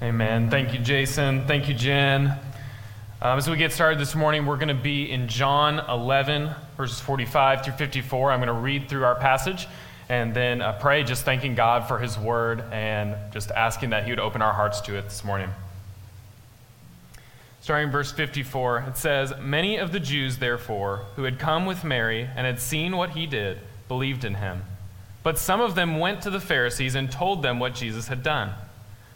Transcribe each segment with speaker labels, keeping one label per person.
Speaker 1: Amen. Thank you, Jason. Thank you, Jen. Um, as we get started this morning, we're going to be in John 11, verses 45 through 54. I'm going to read through our passage and then uh, pray, just thanking God for his word and just asking that he would open our hearts to it this morning. Starting verse 54, it says, Many of the Jews, therefore, who had come with Mary and had seen what he did, believed in him. But some of them went to the Pharisees and told them what Jesus had done.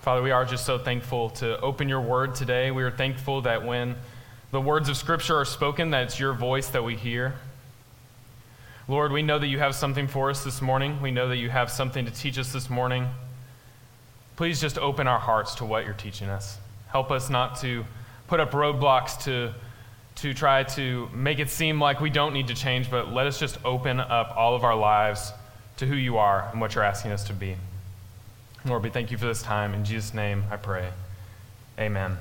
Speaker 1: Father, we are just so thankful to open your word today. We are thankful that when the words of Scripture are spoken, that it's your voice that we hear. Lord, we know that you have something for us this morning. We know that you have something to teach us this morning. Please just open our hearts to what you're teaching us. Help us not to put up roadblocks to, to try to make it seem like we don't need to change, but let us just open up all of our lives to who you are and what you're asking us to be. Lord, we thank you for this time. In Jesus' name, I pray. Amen.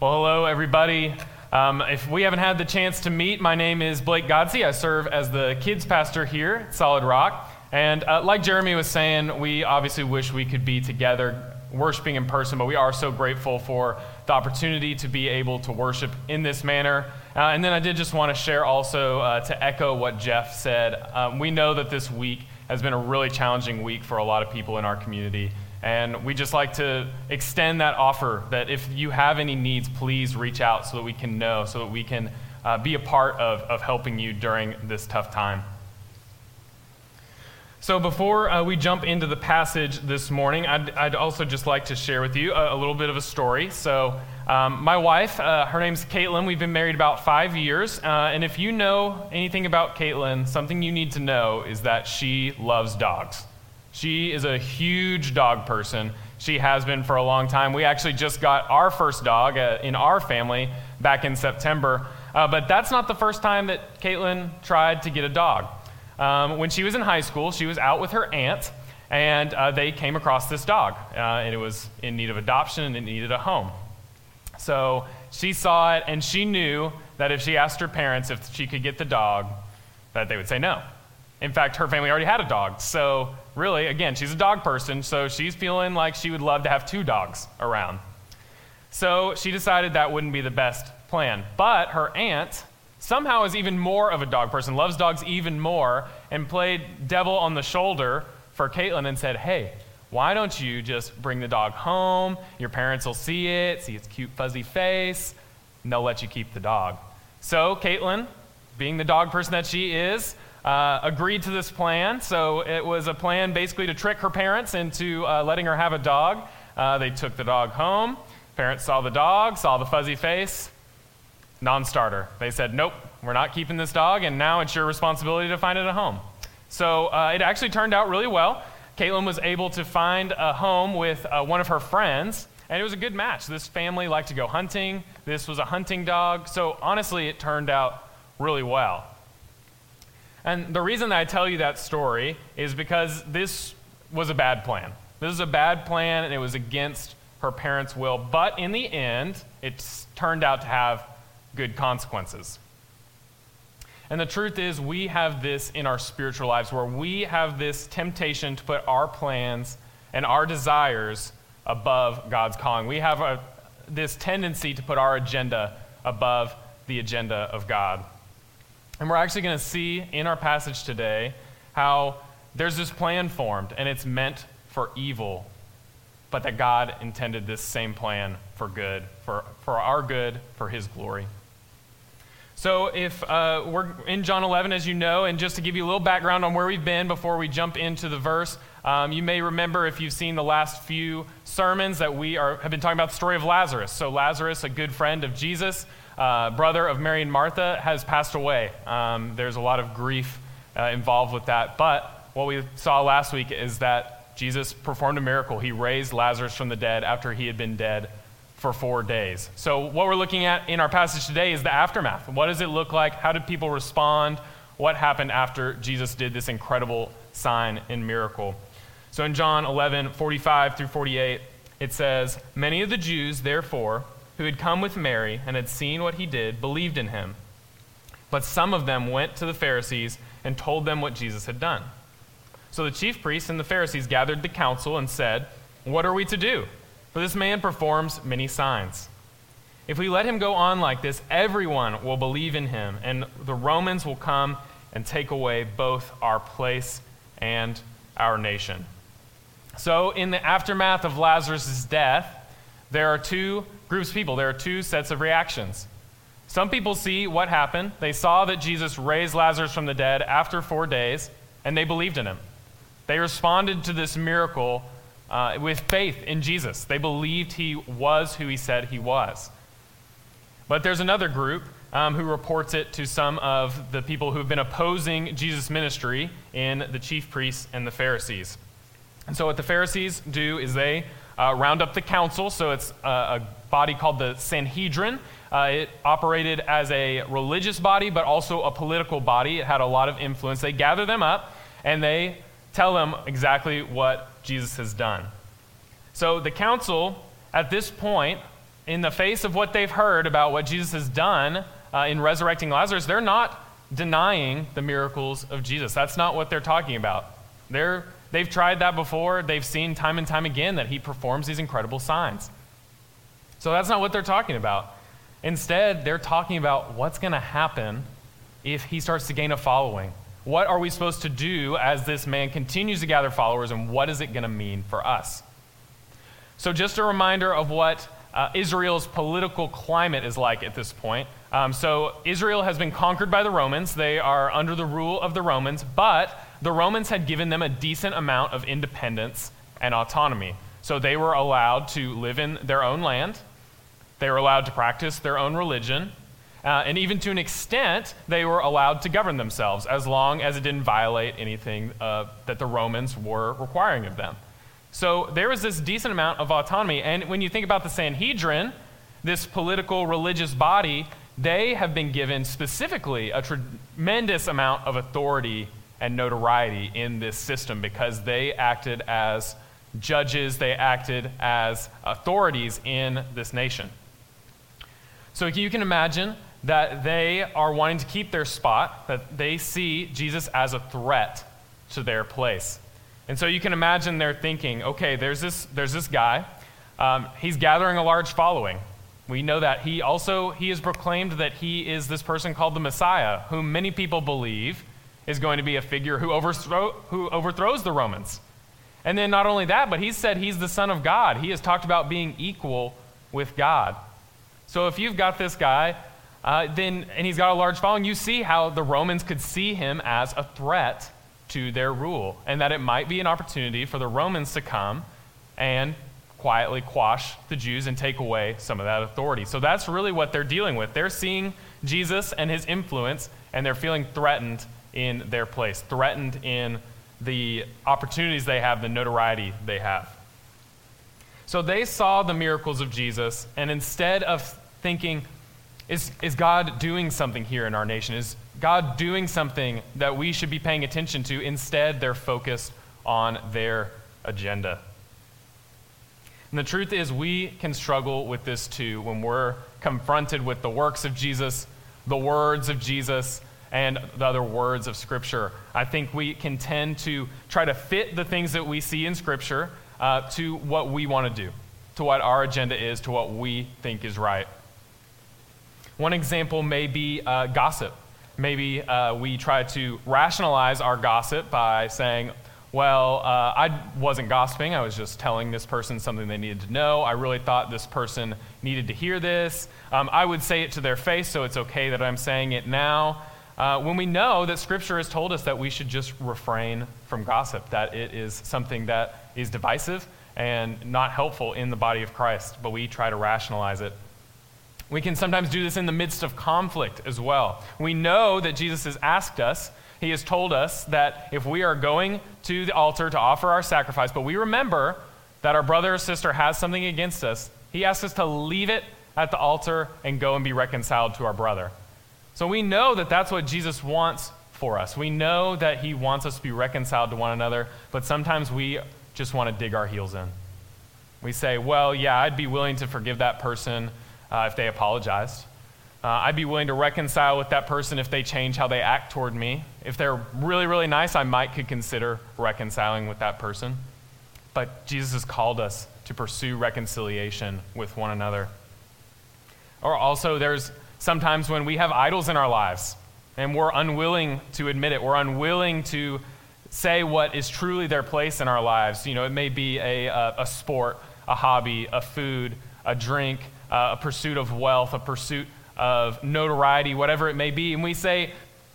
Speaker 1: Well, hello, everybody. Um, if we haven't had the chance to meet, my name is Blake Godsey. I serve as the kids pastor here at Solid Rock. And uh, like Jeremy was saying, we obviously wish we could be together worshiping in person, but we are so grateful for the opportunity to be able to worship in this manner. Uh, and then I did just want to share also uh, to echo what Jeff said. Um, we know that this week has been a really challenging week for a lot of people in our community. And we just like to extend that offer that if you have any needs, please reach out so that we can know, so that we can uh, be a part of, of helping you during this tough time. So, before uh, we jump into the passage this morning, I'd, I'd, also just like to share with you a, a little bit of a story. So, um, my wife, uh, her name's Caitlin. We've been married about five years. Uh, and if you know anything about Caitlin, something you need to know is that she loves dogs. She is a huge dog person. She has been for a long time. We actually just got our first dog uh, in our family back in September. Uh, but that's not the first time that Caitlin tried to get a dog. Um, when she was in high school, she was out with her aunt, and uh, they came across this dog. and it was in need of adoption and it needed a home. So she saw it, and she knew that if she asked her parents if she could get the dog, that they would say no. In fact, her family already had a dog. So, really, again, she's a dog person, so she's feeling like she would love to have two dogs around. So, she decided that wouldn't be the best plan. But her aunt somehow is even more of a dog person, loves dogs even more, and played devil on the shoulder for Caitlin and said, Hey, why don't you just bring the dog home? Your parents will see it, see its cute, fuzzy face, and they'll let you keep the dog. So, Caitlin, being the dog person that she is, uh, agreed to this plan. So, it was a plan basically to trick her parents into uh, letting her have a dog. Uh, they took the dog home. Parents saw the dog, saw the fuzzy face, non starter. They said, Nope, we're not keeping this dog, and now it's your responsibility to find it a home. So, uh, it actually turned out really well. Caitlin was able to find a home with uh, one of her friends, and it was a good match. This family liked to go hunting. This was a hunting dog. So honestly, it turned out really well. And the reason I tell you that story is because this was a bad plan. This is a bad plan, and it was against her parents' will. But in the end, it turned out to have good consequences. And the truth is, we have this in our spiritual lives where we have this temptation to put our plans and our desires above God's calling. We have a, this tendency to put our agenda above the agenda of God. And we're actually going to see in our passage today how there's this plan formed, and it's meant for evil, but that God intended this same plan for good, for, for our good, for His glory. So, if uh, we're in John 11, as you know, and just to give you a little background on where we've been before we jump into the verse, um, you may remember if you've seen the last few sermons that we are, have been talking about the story of Lazarus. So, Lazarus, a good friend of Jesus, uh, brother of Mary and Martha, has passed away. Um, there's a lot of grief uh, involved with that. But what we saw last week is that Jesus performed a miracle. He raised Lazarus from the dead after he had been dead for four days. So, what we're looking at in our passage today is the aftermath. What does it look like? How did people respond? What happened after Jesus did this incredible sign and miracle? So, in John 11, 45 through 48, it says, Many of the Jews, therefore, who had come with Mary and had seen what he did, believed in him. But some of them went to the Pharisees and told them what Jesus had done. So the chief priests and the Pharisees gathered the council and said, What are we to do? For this man performs many signs. If we let him go on like this, everyone will believe in him, and the Romans will come and take away both our place and our nation. So, in the aftermath of Lazarus' death, there are two groups of people, there are two sets of reactions. Some people see what happened. They saw that Jesus raised Lazarus from the dead after four days, and they believed in him. They responded to this miracle uh, with faith in Jesus. They believed he was who he said he was. But there's another group um, who reports it to some of the people who have been opposing Jesus' ministry in the chief priests and the Pharisees. And so, what the Pharisees do is they uh, round up the council. So, it's a, a body called the Sanhedrin. Uh, it operated as a religious body, but also a political body. It had a lot of influence. They gather them up and they tell them exactly what Jesus has done. So the council, at this point, in the face of what they've heard about what Jesus has done uh, in resurrecting Lazarus, they're not denying the miracles of Jesus. That's not what they're talking about. They're, they've tried that before. They've seen time and time again that he performs these incredible signs. So that's not what they're talking about. Instead, they're talking about what's going to happen if he starts to gain a following. What are we supposed to do as this man continues to gather followers, and what is it going to mean for us? So, just a reminder of what uh, Israel's political climate is like at this point. Um, so, Israel has been conquered by the Romans. They are under the rule of the Romans, but the Romans had given them a decent amount of independence and autonomy. So, they were allowed to live in their own land, they were allowed to practice their own religion, uh, and even to an extent, they were allowed to govern themselves as long as it didn't violate anything uh, that the Romans were requiring of them. So there was this decent amount of autonomy. And when you think about the Sanhedrin, this political religious body, they have been given specifically a tremendous amount of authority and notoriety in this system because they acted as judges, they acted as authorities in this nation. So you can imagine that they are wanting to keep their spot, that they see Jesus as a threat to their place. And so you can imagine they're thinking, okay, there's this, there's this guy. Um, he's gathering a large following. We know that. He also, he has proclaimed that he is this person called the Messiah, whom many people believe is going to be a figure who, who overthrows the Romans. And then not only that, but he said he's the Son of God. He has talked about being equal with God. So if you've got this guy uh, then, and he's got a large following, you see how the Romans could see him as a threat to their rule, and that it might be an opportunity for the Romans to come and quietly quash the Jews and take away some of that authority. So that's really what they're dealing with. They're seeing Jesus and his influence, and they're feeling threatened in their place, threatened in the opportunities they have, the notoriety they have. So they saw the miracles of Jesus, and instead of thinking, is, is God doing something here in our nation? Is God doing something that we should be paying attention to? Instead, they're focused on their agenda. And the truth is, we can struggle with this too when we're confronted with the works of Jesus, the words of Jesus, and the other words of Scripture. I think we can tend to try to fit the things that we see in Scripture uh, to what we want to do, to what our agenda is, to what we think is right. One example may be uh, gossip. Maybe uh, we try to rationalize our gossip by saying, well, uh, I wasn't gossiping. I was just telling this person something they needed to know. I really thought this person needed to hear this. Um, I would say it to their face, so it's okay that I'm saying it now. Uh, when we know that Scripture has told us that we should just refrain from gossip, that it is something that is divisive and not helpful in the body of Christ, but we try to rationalize it. We can sometimes do this in the midst of conflict as well. We know that Jesus has asked us he has told us that if we are going to the altar to offer our sacrifice, but we remember that our brother or sister has something against us, he asks us to leave it at the altar and go and be reconciled to our brother. So we know that that's what Jesus wants for us. We know that he wants us to be reconciled to one another, but sometimes we just want to dig our heels in. We say, well, yeah, I'd be willing to forgive that person uh, if they apologized. Uh, I'd be willing to reconcile with that person if they change how they act toward me. If they're really, really nice, I might could consider reconciling with that person. But Jesus has called us to pursue reconciliation with one another. Or also, there's sometimes when we have idols in our lives and we're unwilling to admit it. We're unwilling to say what is truly their place in our lives. You know, it may be a, a, a sport, a hobby, a food, a drink, uh, a pursuit of wealth, a pursuit of notoriety, whatever it may be, and we say,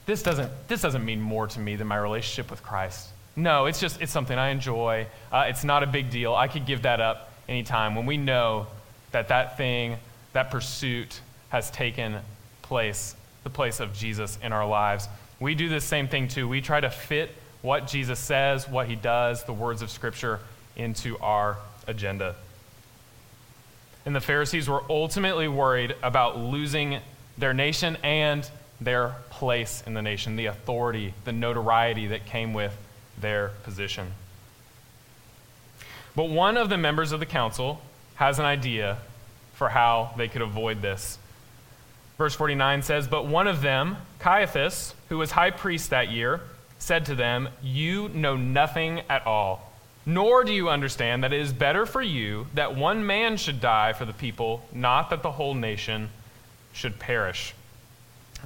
Speaker 1: this doesn't, this doesn't mean more to me than my relationship with Christ. No, it's just, it's something I enjoy. Uh, it's not a big deal. I could give that up anytime when we know that that thing, that pursuit has taken place, the place of Jesus in our lives. We do the same thing too. We try to fit what Jesus says, what he does, the words of Scripture into our agenda and the Pharisees were ultimately worried about losing their nation and their place in the nation, the authority, the notoriety that came with their position. But one of the members of the council has an idea for how they could avoid this. Verse 49 says, But one of them, Caiaphas, who was high priest that year, said to them, You know nothing at all nor do you understand that it is better for you that one man should die for the people, not that the whole nation should perish.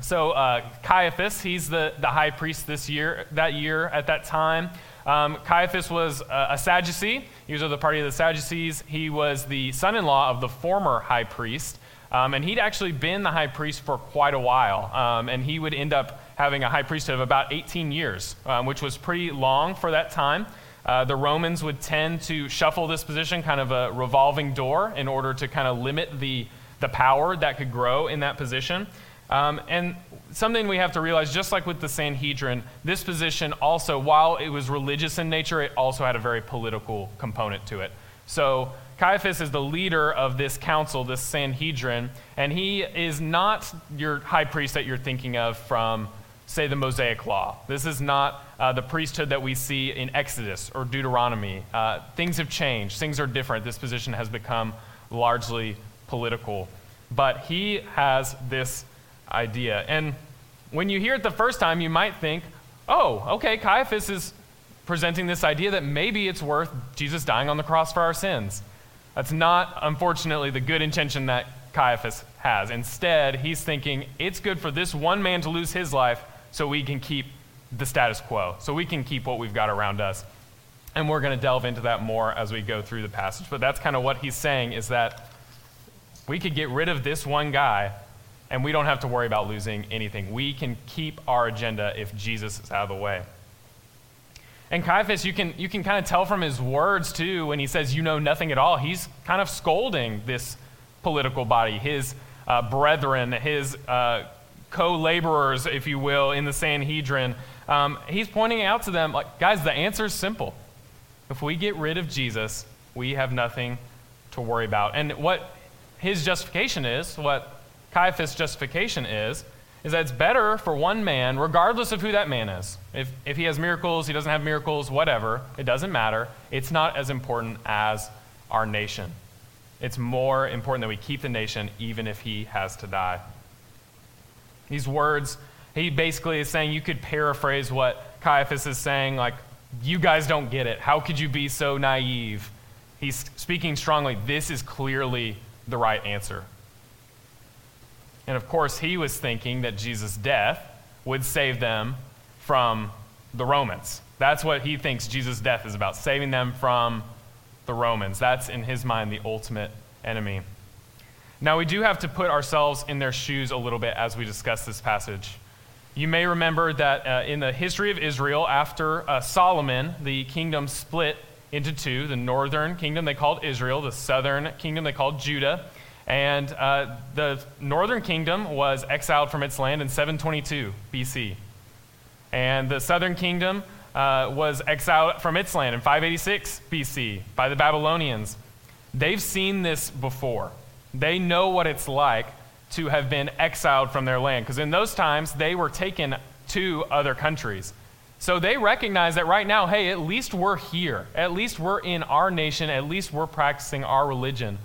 Speaker 1: So uh, Caiaphas, he's the, the high priest this year, that year at that time. Um, Caiaphas was a, a Sadducee. He was of the party of the Sadducees. He was the son-in-law of the former high priest. Um, and he'd actually been the high priest for quite a while. Um, and he would end up having a high priesthood of about 18 years, um, which was pretty long for that time. Uh, the Romans would tend to shuffle this position, kind of a revolving door, in order to kind of limit the, the power that could grow in that position. Um, and something we have to realize, just like with the Sanhedrin, this position also, while it was religious in nature, it also had a very political component to it. So Caiaphas is the leader of this council, this Sanhedrin, and he is not your high priest that you're thinking of from say, the Mosaic Law. This is not uh, the priesthood that we see in Exodus or Deuteronomy. Uh, things have changed, things are different. This position has become largely political. But he has this idea. And when you hear it the first time, you might think, oh, okay, Caiaphas is presenting this idea that maybe it's worth Jesus dying on the cross for our sins. That's not, unfortunately, the good intention that Caiaphas has. Instead, he's thinking it's good for this one man to lose his life so we can keep the status quo, so we can keep what we've got around us. And we're going to delve into that more as we go through the passage. But that's kind of what he's saying is that we could get rid of this one guy and we don't have to worry about losing anything. We can keep our agenda if Jesus is out of the way. And Caiaphas, you can, you can kind of tell from his words too, when he says, You know nothing at all, he's kind of scolding this political body, his uh, brethren, his uh, co laborers, if you will, in the Sanhedrin, um, he's pointing out to them, like, guys, the answer is simple. If we get rid of Jesus, we have nothing to worry about. And what his justification is, what Caiaphas' justification is, is that it's better for one man, regardless of who that man is. If, if he has miracles, he doesn't have miracles, whatever, it doesn't matter. It's not as important as our nation. It's more important that we keep the nation even if he has to die. These words, he basically is saying you could paraphrase what Caiaphas is saying, like, you guys don't get it. How could you be so naive? He's speaking strongly. This is clearly the right answer. And of course, he was thinking that Jesus' death would save them from the Romans. That's what he thinks Jesus' death is about, saving them from the Romans. That's, in his mind, the ultimate enemy. Now, we do have to put ourselves in their shoes a little bit as we discuss this passage. You may remember that uh, in the history of Israel, after uh, Solomon, the kingdom split into two the northern kingdom they called Israel, the southern kingdom they called Judah. And uh, the northern kingdom was exiled from its land in 722 BC. And the southern kingdom uh, was exiled from its land in 586 BC by the Babylonians. They've seen this before. They know what it's like to have been exiled from their land, because in those times they were taken to other countries. So they recognize that right now, hey, at least we're here. At least we're in our nation. At least we're practicing our religion.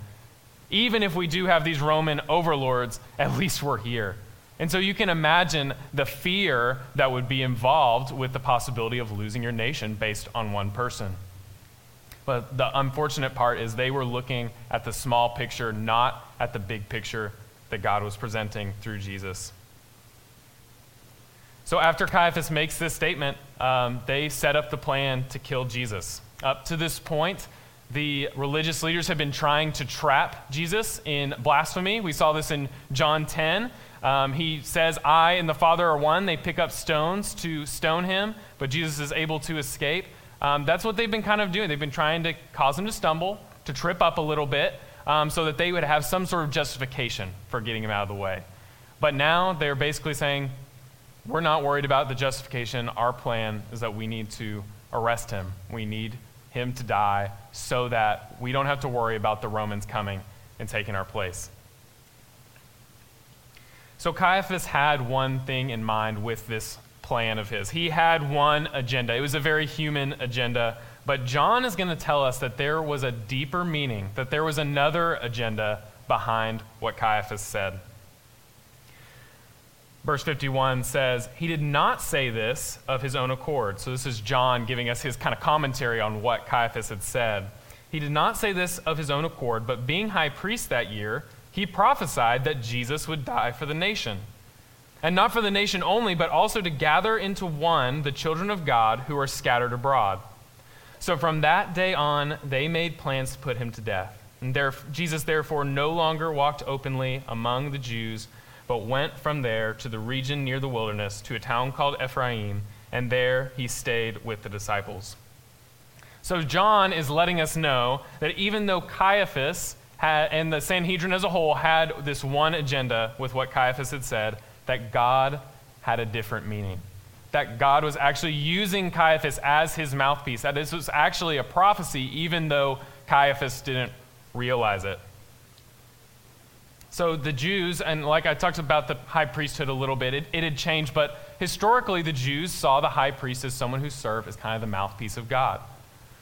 Speaker 1: Even if we do have these Roman overlords, at least we're here. And so you can imagine the fear that would be involved with the possibility of losing your nation based on one person. But the unfortunate part is they were looking at the small picture, not at the big picture that God was presenting through Jesus. So after Caiaphas makes this statement, um, they set up the plan to kill Jesus. Up to this point, the religious leaders have been trying to trap Jesus in blasphemy. We saw this in John 10. Um, he says, I and the Father are one. They pick up stones to stone him, but Jesus is able to escape. Um, that's what they've been kind of doing. They've been trying to cause him to stumble, to trip up a little bit, um, so that they would have some sort of justification for getting him out of the way. But now they're basically saying, we're not worried about the justification. Our plan is that we need to arrest him. We need him to die so that we don't have to worry about the Romans coming and taking our place. So Caiaphas had one thing in mind with this plan of his. He had one agenda. It was a very human agenda. But John is going to tell us that there was a deeper meaning, that there was another agenda behind what Caiaphas said. Verse 51 says, He did not say this of his own accord. So this is John giving us his kind of commentary on what Caiaphas had said. He did not say this of his own accord, but being high priest that year, he prophesied that Jesus would die for the nation. And not for the nation only, but also to gather into one the children of God who are scattered abroad. So from that day on, they made plans to put him to death. And Jesus therefore no longer walked openly among the Jews but went from there to the region near the wilderness to a town called Ephraim, and there he stayed with the disciples. So John is letting us know that even though Caiaphas had, and the Sanhedrin as a whole had this one agenda with what Caiaphas had said, that God had a different meaning. That God was actually using Caiaphas as his mouthpiece. That this was actually a prophecy, even though Caiaphas didn't realize it. So the Jews, and like I talked about the high priesthood a little bit, it, it, had changed, but historically the Jews saw the high priest as someone who served as kind of the mouthpiece of God.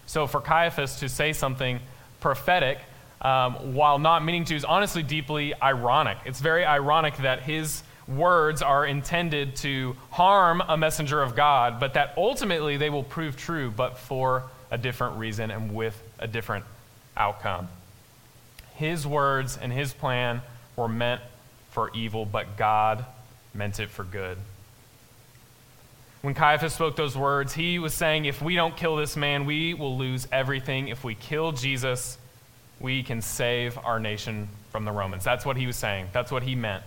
Speaker 1: So for Caiaphas to say something prophetic, um, while not meaning to, is honestly deeply ironic. It's very ironic that his words are intended to harm a messenger of God, but that ultimately they will prove true, but for a different reason and with a different outcome. His words and his plan were meant for evil, but God meant it for good. When Caiaphas spoke those words, he was saying, if we don't kill this man, we will lose everything. If we kill Jesus, we can save our nation from the Romans. That's what he was saying. That's what he meant.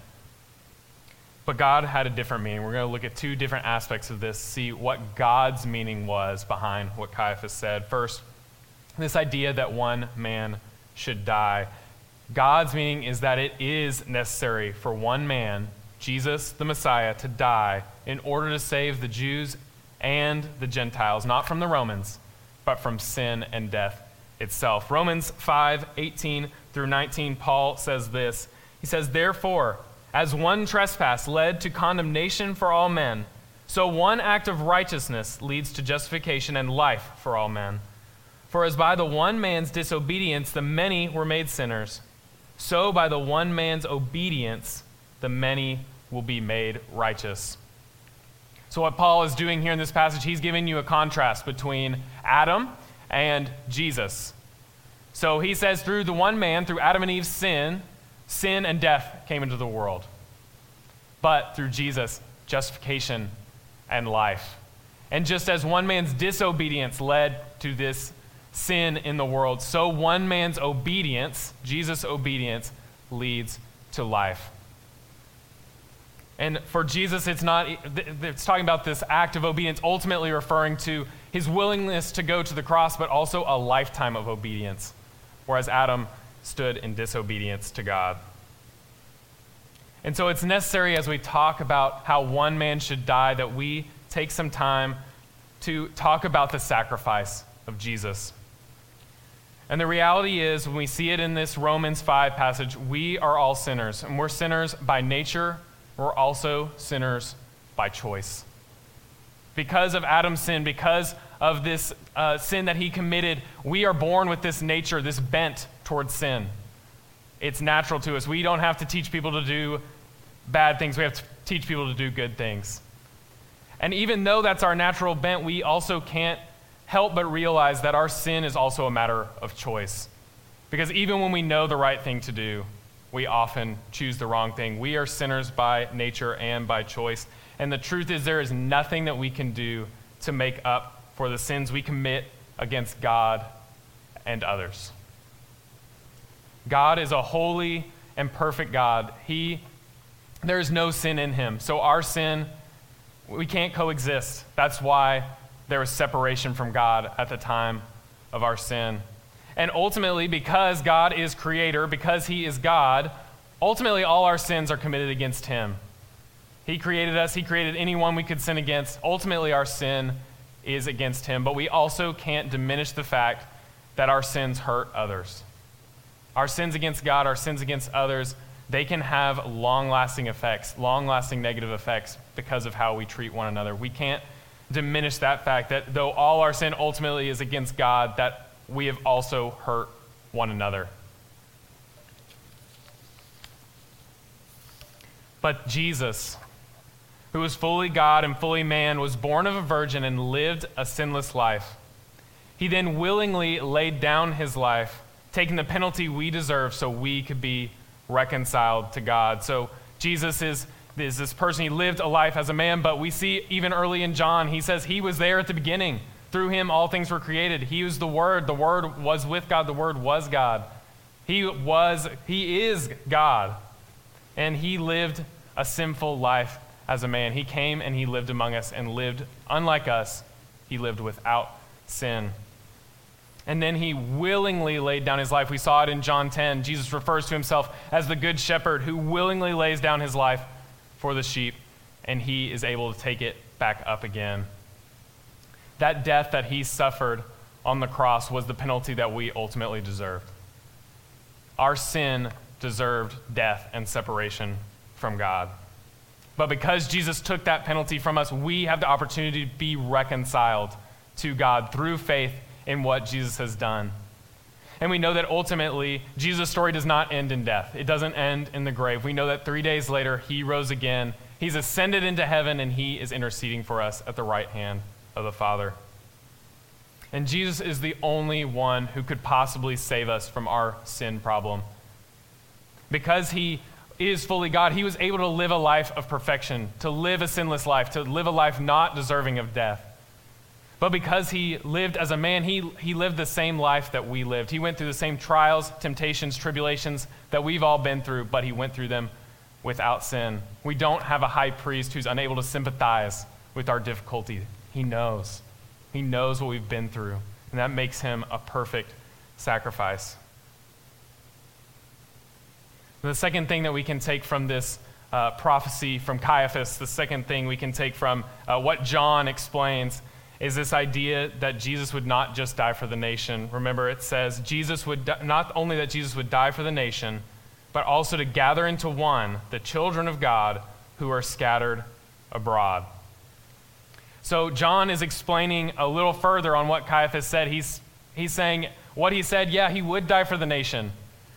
Speaker 1: But God had a different meaning. We're going to look at two different aspects of this, see what God's meaning was behind what Caiaphas said. First, this idea that one man should die. God's meaning is that it is necessary for one man, Jesus the Messiah, to die in order to save the Jews and the Gentiles, not from the Romans, but from sin and death itself. Romans 5 18 through 19, Paul says this. He says, Therefore, as one trespass led to condemnation for all men, so one act of righteousness leads to justification and life for all men. For as by the one man's disobedience the many were made sinners, so by the one man's obedience, the many will be made righteous. So, what Paul is doing here in this passage, he's giving you a contrast between Adam and Jesus. So, he says, through the one man, through Adam and Eve's sin, sin and death came into the world. But through Jesus, justification and life. And just as one man's disobedience led to this sin in the world, so one man's obedience, Jesus' obedience, leads to life. And for Jesus, it's not, it's talking about this act of obedience, ultimately referring to his willingness to go to the cross, but also a lifetime of obedience, whereas Adam stood in disobedience to God. And so it's necessary as we talk about how one man should die that we take some time to talk about the sacrifice of Jesus. And the reality is, when we see it in this Romans 5 passage, we are all sinners. And we're sinners by nature, we're also sinners by choice. Because of Adam's sin, because of this uh, sin that he committed, we are born with this nature, this bent towards sin. It's natural to us. We don't have to teach people to do bad things, we have to teach people to do good things. And even though that's our natural bent, we also can't help but realize that our sin is also a matter of choice. Because even when we know the right thing to do, we often choose the wrong thing. We are sinners by nature and by choice. And the truth is, there is nothing that we can do to make up for the sins we commit against God and others. God is a holy and perfect God. He, there is no sin in him. So our sin, we can't coexist. That's why there was separation from God at the time of our sin. And ultimately, because God is creator, because he is God, ultimately all our sins are committed against him. He created us, he created anyone we could sin against. Ultimately, our sin is against him, but we also can't diminish the fact that our sins hurt others. Our sins against God, our sins against others, they can have long lasting effects, long lasting negative effects because of how we treat one another. We can't diminish that fact that though all our sin ultimately is against God, that we have also hurt one another. But Jesus, who was fully God and fully man, was born of a virgin and lived a sinless life. He then willingly laid down his life, taking the penalty we deserve so we could be reconciled to God. So Jesus is, is this person, he lived a life as a man, but we see even early in John, he says he was there at the beginning. Through him, all things were created. He was the Word. The Word was with God. The Word was God. He was, He is God. And He lived a sinful life as a man. He came and He lived among us and lived unlike us. He lived without sin. And then He willingly laid down His life. We saw it in John 10. Jesus refers to Himself as the Good Shepherd who willingly lays down His life for the sheep, and He is able to take it back up again that death that he suffered on the cross was the penalty that we ultimately deserved. Our sin deserved death and separation from God. But because Jesus took that penalty from us, we have the opportunity to be reconciled to God through faith in what Jesus has done. And we know that ultimately, Jesus' story does not end in death. It doesn't end in the grave. We know that three days later, he rose again. He's ascended into heaven, and he is interceding for us at the right hand of the Father. And Jesus is the only one who could possibly save us from our sin problem. Because he is fully God, he was able to live a life of perfection, to live a sinless life, to live a life not deserving of death. But because he lived as a man, he, he lived the same life that we lived. He went through the same trials, temptations, tribulations that we've all been through, but he went through them without sin. We don't have a high priest who's unable to sympathize with our difficulty. He knows. He knows what we've been through, and that makes him a perfect sacrifice. The second thing that we can take from this uh, prophecy from Caiaphas, the second thing we can take from uh, what John explains, is this idea that Jesus would not just die for the nation. Remember, it says Jesus would di- not only that Jesus would die for the nation, but also to gather into one the children of God who are scattered abroad. So John is explaining a little further on what Caiaphas said. He's, he's saying what he said, yeah, he would die for the nation.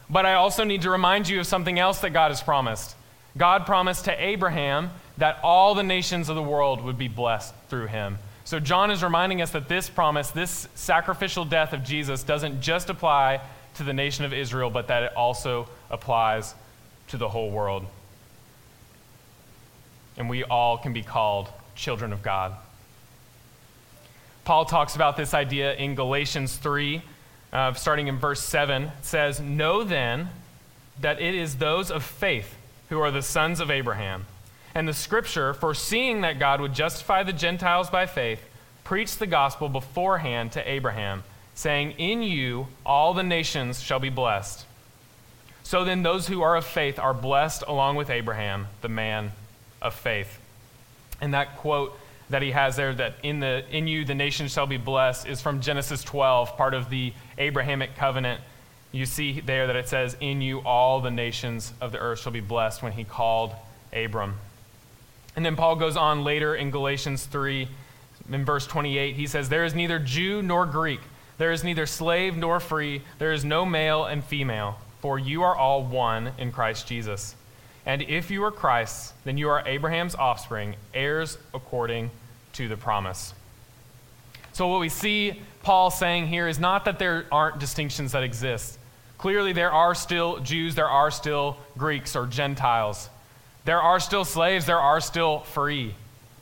Speaker 1: But I also need to remind you of something else that God has promised. God promised to Abraham that all the nations of the world would be blessed through him. So John is reminding us that this promise, this sacrificial death of Jesus, doesn't just apply to the nation of Israel, but that it also applies to the whole world. And we all can be called children of God. Paul talks about this idea in Galatians 3, uh, starting in verse 7. It says, Know then that it is those of faith who are the sons of Abraham. And the scripture, foreseeing that God would justify the Gentiles by faith, preached the gospel beforehand to Abraham, saying, In you all the nations shall be blessed. So then, those who are of faith are blessed along with Abraham, the man of faith. And that quote that he has there, that in, the, in you the nations shall be blessed, is from Genesis 12, part of the Abrahamic covenant. You see there that it says, In you all the nations of the earth shall be blessed when he called Abram. And then Paul goes on later in Galatians 3, in verse 28, he says, There is neither Jew nor Greek, there is neither slave nor free, there is no male and female, for you are all one in Christ Jesus. And if you are Christ's, then you are Abraham's offspring, heirs according to the promise. So, what we see Paul saying here is not that there aren't distinctions that exist. Clearly, there are still Jews, there are still Greeks or Gentiles. There are still slaves, there are still free.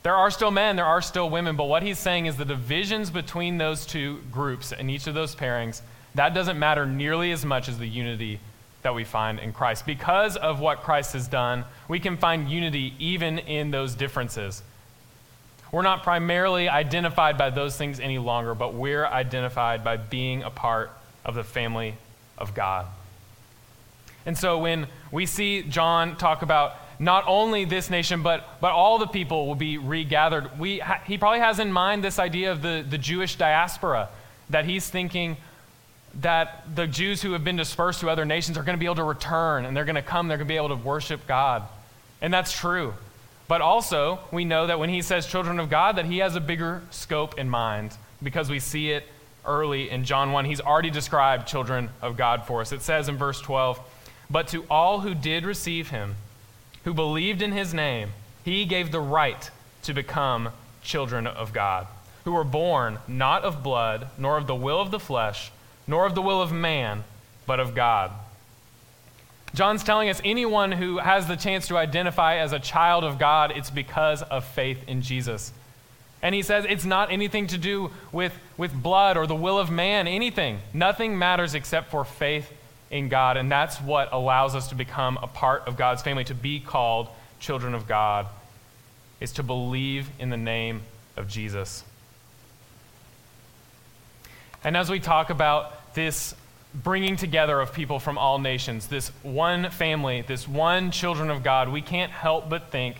Speaker 1: There are still men, there are still women, but what he's saying is the divisions between those two groups and each of those pairings, that doesn't matter nearly as much as the unity that we find in Christ. Because of what Christ has done, we can find unity even in those differences. We're not primarily identified by those things any longer, but we're identified by being a part of the family of God. And so when we see John talk about not only this nation, but, but all the people will be regathered. We, he probably has in mind this idea of the, the Jewish diaspora, that he's thinking that the Jews who have been dispersed to other nations are going to be able to return and they're going to come, they're going to be able to worship God. And that's true. But also, we know that when he says children of God, that he has a bigger scope in mind because we see it early in John 1. He's already described children of God for us. It says in verse 12, But to all who did receive him, who believed in his name, he gave the right to become children of God, who were born not of blood, nor of the will of the flesh, nor of the will of man, but of God. John's telling us anyone who has the chance to identify as a child of God, it's because of faith in Jesus. And he says it's not anything to do with, with blood or the will of man, anything. Nothing matters except for faith in God, and that's what allows us to become a part of God's family, to be called children of God, is to believe in the name of Jesus. And as we talk about this bringing together of people from all nations, this one family, this one children of God, we can't help but think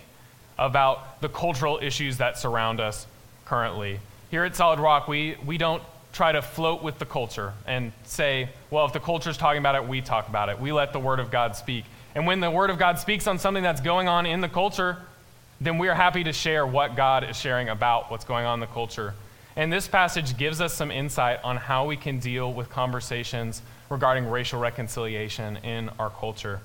Speaker 1: about the cultural issues that surround us currently. Here at Solid Rock, we, we don't try to float with the culture and say, well, if the culture is talking about it, we talk about it. We let the Word of God speak. And when the Word of God speaks on something that's going on in the culture, then we are happy to share what God is sharing about what's going on in the culture. And this passage gives us some insight on how we can deal with conversations regarding racial reconciliation in our culture.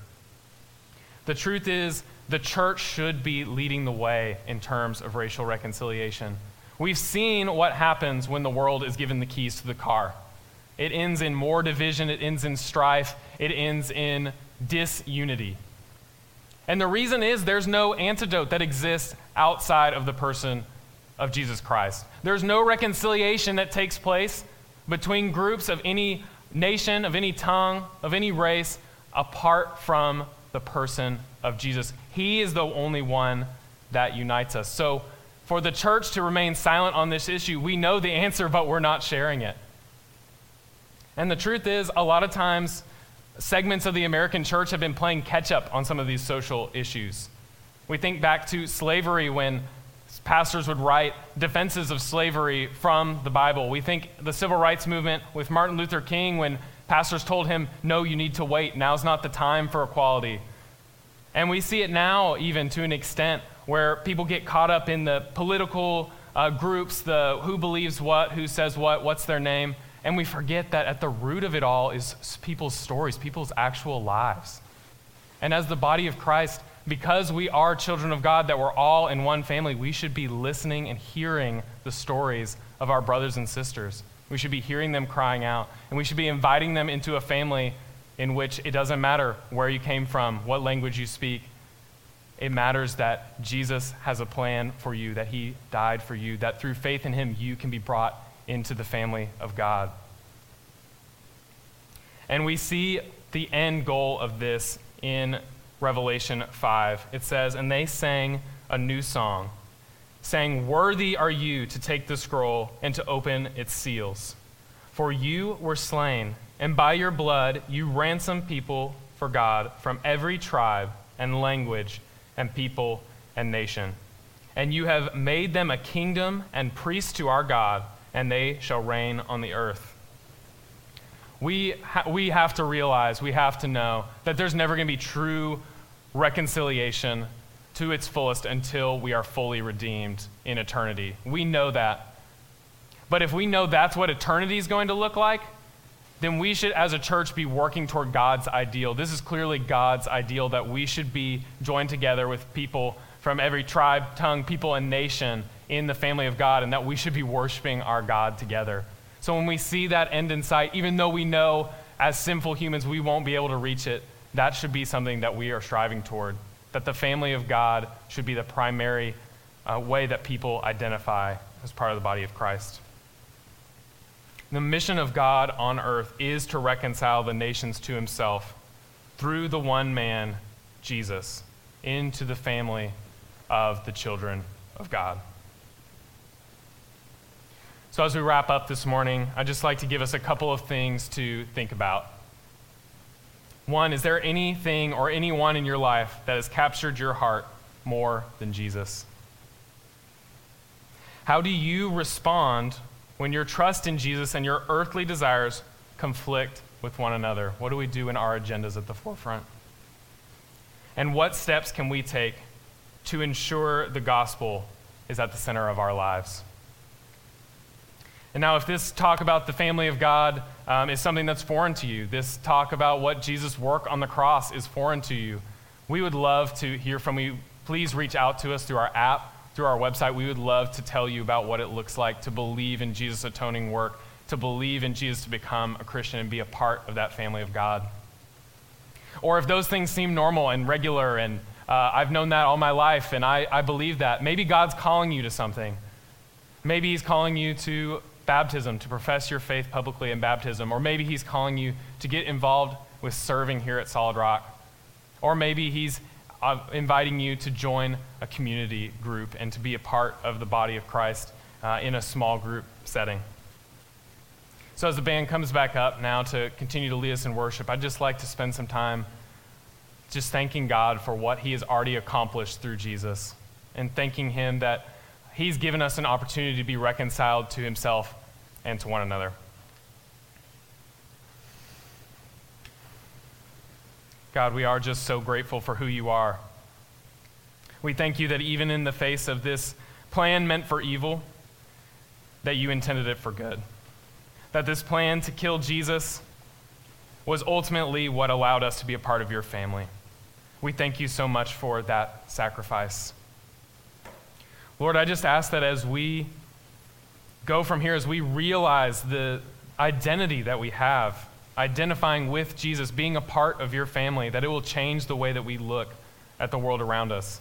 Speaker 1: The truth is, the church should be leading the way in terms of racial reconciliation. We've seen what happens when the world is given the keys to the car. It ends in more division, it ends in strife, it ends in disunity. And the reason is there's no antidote that exists outside of the person of Jesus Christ. There's no reconciliation that takes place between groups of any nation, of any tongue, of any race, apart from the person of Jesus. He is the only one that unites us. So, for the church to remain silent on this issue, we know the answer, but we're not sharing it. And the truth is, a lot of times, segments of the American church have been playing catch up on some of these social issues. We think back to slavery when pastors would write defenses of slavery from the Bible. We think the civil rights movement with Martin Luther King when pastors told him, no, you need to wait. Now's not the time for equality. And we see it now, even to an extent, where people get caught up in the political uh, groups, the who believes what, who says what, what's their name, and we forget that at the root of it all is people's stories, people's actual lives. And as the body of Christ, because we are children of God, that we're all in one family, we should be listening and hearing the stories of our brothers and sisters. We should be hearing them crying out, and we should be inviting them into a family in which it doesn't matter where you came from, what language you speak, it matters that Jesus has a plan for you, that he died for you, that through faith in him, you can be brought into the family of God. And we see the end goal of this in Revelation 5. It says, And they sang a new song, saying, Worthy are you to take the scroll and to open its seals. For you were slain, and by your blood you ransomed people for God from every tribe and language and people and nation. And you have made them a kingdom and priests to our God, and they shall reign on the earth. We, ha- we have to realize, we have to know that there's never going to be true reconciliation to its fullest until we are fully redeemed in eternity. We know that. But if we know that's what eternity is going to look like, then we should, as a church, be working toward God's ideal. This is clearly God's ideal that we should be joined together with people from every tribe, tongue, people, and nation in the family of God, and that we should be worshiping our God together. So when we see that end in sight, even though we know as sinful humans we won't be able to reach it, that should be something that we are striving toward. That the family of God should be the primary uh, way that people identify as part of the body of Christ. The mission of God on earth is to reconcile the nations to himself through the one man, Jesus, into the family of the children of God. So, as we wrap up this morning, I'd just like to give us a couple of things to think about. One, is there anything or anyone in your life that has captured your heart more than Jesus? How do you respond when your trust in Jesus and your earthly desires conflict with one another? What do we do in our agendas at the forefront? And what steps can we take to ensure the gospel is at the center of our lives? And now, if this talk about the family of God um, is something that's foreign to you, this talk about what Jesus' work on the cross is foreign to you, we would love to hear from you. Please reach out to us through our app through our website, we would love to tell you about what it looks like to believe in Jesus' atoning work, to believe in Jesus to become a Christian and be a part of that family of God. Or if those things seem normal and regular and uh, I've known that all my life and I, I believe that, maybe God's calling you to something. Maybe He's calling you to baptism, to profess your faith publicly in baptism. Or maybe He's calling you to get involved with serving here at Solid Rock. Or maybe He's uh, inviting you to join a community group and to be a part of the body of Christ uh, in a small group setting. So, as the band comes back up now to continue to lead us in worship, I'd just like to spend some time just thanking God for what He has already accomplished through Jesus and thanking Him that He's given us an opportunity to be reconciled to Himself and to one another. God, we are just so grateful for who you are. We thank you that even in the face of this plan meant for evil, that you intended it for good. That this plan to kill Jesus was ultimately what allowed us to be a part of your family. We thank you so much for that sacrifice. Lord, I just ask that as we go from here, as we realize the identity that we have identifying with Jesus, being a part of your family, that it will change the way that we look at the world around us.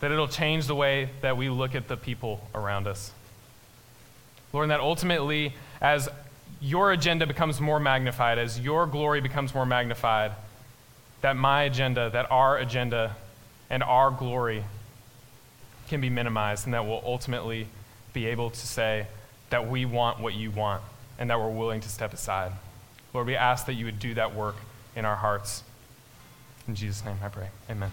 Speaker 1: That it'll change the way that we look at the people around us. Lord, and that ultimately, as your agenda becomes more magnified, as your glory becomes more magnified, that my agenda, that our agenda, and our glory can be minimized, and that we'll ultimately be able to say that we want what you want and that we're willing to step aside. Lord, we ask that you would do that work in our hearts. In Jesus' name I pray. Amen.